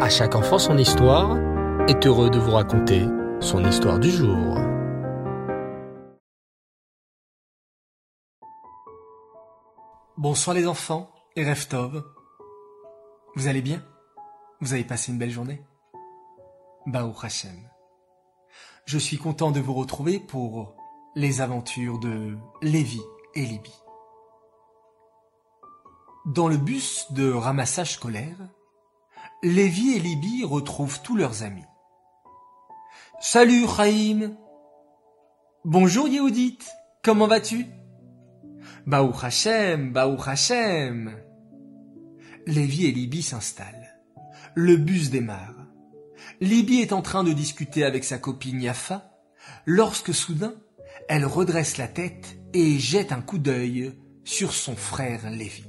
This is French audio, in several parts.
À chaque enfant son histoire est heureux de vous raconter son histoire du jour. Bonsoir les enfants et Reftov. Vous allez bien? Vous avez passé une belle journée? Baou Hashem. Je suis content de vous retrouver pour les aventures de Lévi et Libye. Dans le bus de ramassage scolaire, Lévi et Libye retrouvent tous leurs amis. Salut Chaim Bonjour Yehudit, comment vas-tu? Baou Hachem, Baou Hachem Lévi et Libye s'installent. Le bus démarre. Libye est en train de discuter avec sa copine Yafa, lorsque soudain, elle redresse la tête et jette un coup d'œil sur son frère Lévi.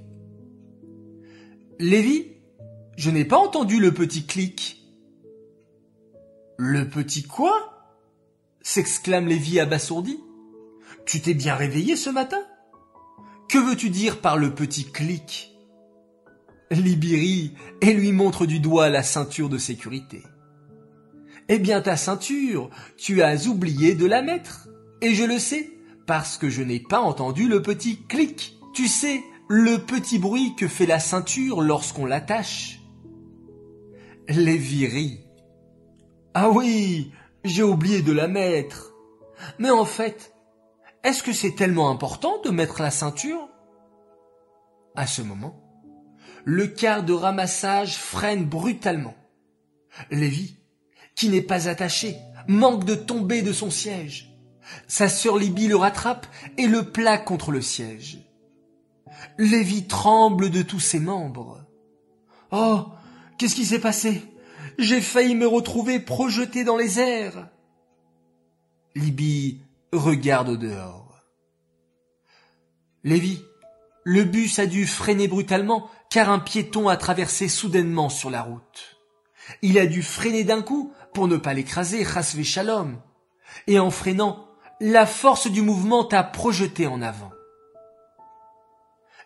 Lévi, je n'ai pas entendu le petit clic. Le petit quoi? s'exclame Lévi abasourdi. Tu t'es bien réveillé ce matin? Que veux-tu dire par le petit clic? Libiri et lui montre du doigt la ceinture de sécurité. Eh bien ta ceinture, tu as oublié de la mettre. Et je le sais, parce que je n'ai pas entendu le petit clic. Tu sais, le petit bruit que fait la ceinture lorsqu'on l'attache. Lévi rit. Ah oui, j'ai oublié de la mettre. Mais en fait, est-ce que c'est tellement important de mettre la ceinture? À ce moment, le quart de ramassage freine brutalement. Lévi, qui n'est pas attaché, manque de tomber de son siège. Sa sœur Libye le rattrape et le plaque contre le siège. Lévi tremble de tous ses membres. Oh, qu'est-ce qui s'est passé? J'ai failli me retrouver projeté dans les airs. Libye regarde au dehors. Lévi, le bus a dû freiner brutalement car un piéton a traversé soudainement sur la route. Il a dû freiner d'un coup pour ne pas l'écraser, Chasvé Shalom. Et en freinant, la force du mouvement t'a projeté en avant.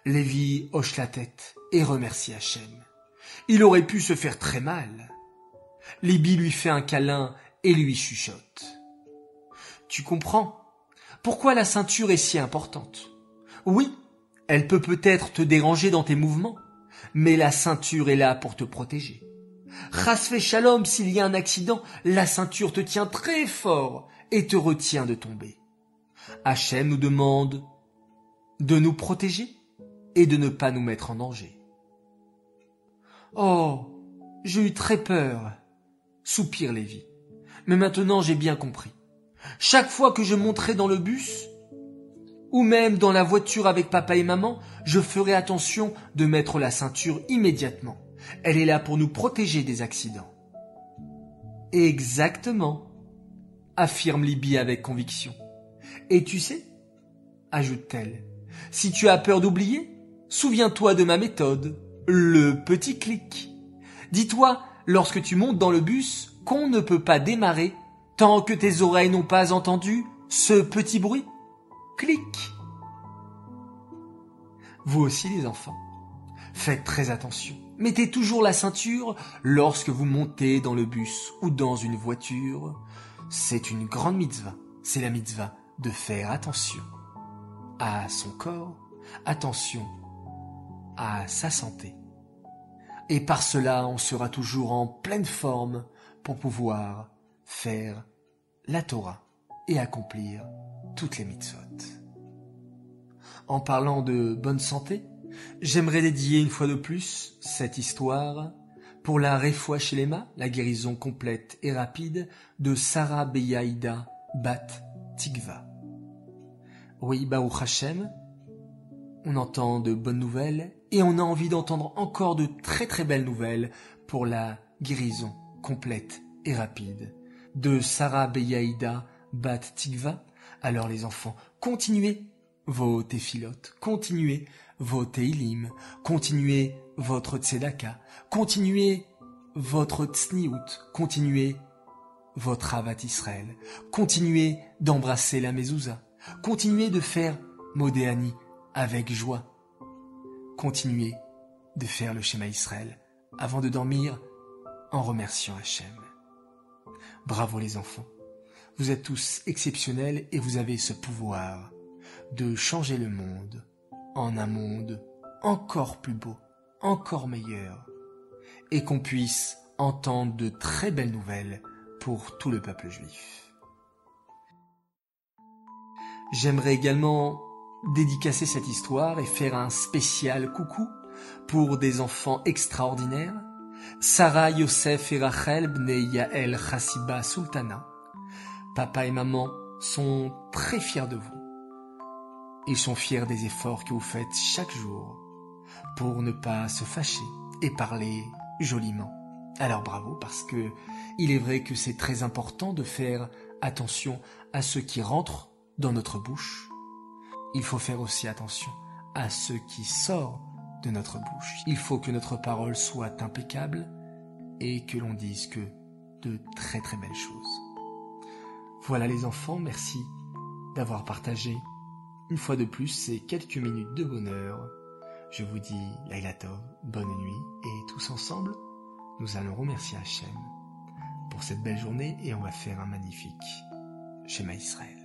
Lévi hoche la tête et remercie Hachem. Il aurait pu se faire très mal. Libye lui fait un câlin et lui chuchote. Tu comprends? Pourquoi la ceinture est si importante? Oui, elle peut peut-être te déranger dans tes mouvements, mais la ceinture est là pour te protéger. Rasfé shalom, s'il y a un accident, la ceinture te tient très fort et te retient de tomber. Hachem nous demande de nous protéger et de ne pas nous mettre en danger. Oh, j'ai eu très peur, soupire Lévi. Mais maintenant j'ai bien compris. Chaque fois que je monterai dans le bus, ou même dans la voiture avec papa et maman, je ferai attention de mettre la ceinture immédiatement. Elle est là pour nous protéger des accidents. Exactement, affirme Libye avec conviction. Et tu sais, ajoute-t-elle, si tu as peur d'oublier, Souviens-toi de ma méthode, le petit clic. Dis-toi, lorsque tu montes dans le bus, qu'on ne peut pas démarrer tant que tes oreilles n'ont pas entendu ce petit bruit. Clic. Vous aussi les enfants, faites très attention. Mettez toujours la ceinture lorsque vous montez dans le bus ou dans une voiture. C'est une grande mitzvah. C'est la mitzvah de faire attention à son corps, attention à sa santé. Et par cela, on sera toujours en pleine forme pour pouvoir faire la Torah et accomplir toutes les mitzvot. En parlant de bonne santé, j'aimerais dédier une fois de plus cette histoire pour la Refoua la guérison complète et rapide de Sarah Beyaïda Bat Tigva. Oui, Baruch Hashem, on entend de bonnes nouvelles et on a envie d'entendre encore de très très belles nouvelles pour la guérison complète et rapide de Sarah Beyaïda Bat Tigva. Alors les enfants, continuez vos téphilotes, continuez vos teilim, continuez votre tzedaka, continuez votre tsniout, continuez votre avat Israël, continuez d'embrasser la mezouza, continuez de faire modéani avec joie, continuez de faire le schéma Israël avant de dormir en remerciant Hachem. Bravo les enfants. Vous êtes tous exceptionnels et vous avez ce pouvoir de changer le monde en un monde encore plus beau, encore meilleur, et qu'on puisse entendre de très belles nouvelles pour tout le peuple juif. J'aimerais également dédicacer cette histoire et faire un spécial coucou pour des enfants extraordinaires, Sarah, Yosef et Rachel bnei Yael Chassiba Sultana. Papa et maman sont très fiers de vous. Ils sont fiers des efforts que vous faites chaque jour pour ne pas se fâcher et parler joliment. Alors bravo parce que il est vrai que c'est très important de faire attention à ce qui rentre dans notre bouche. Il faut faire aussi attention à ce qui sort de notre bouche. Il faut que notre parole soit impeccable et que l'on dise que de très très belles choses. Voilà les enfants, merci d'avoir partagé une fois de plus ces quelques minutes de bonheur. Je vous dis Laila bonne nuit et tous ensemble, nous allons remercier Hachem pour cette belle journée et on va faire un magnifique schéma Israël.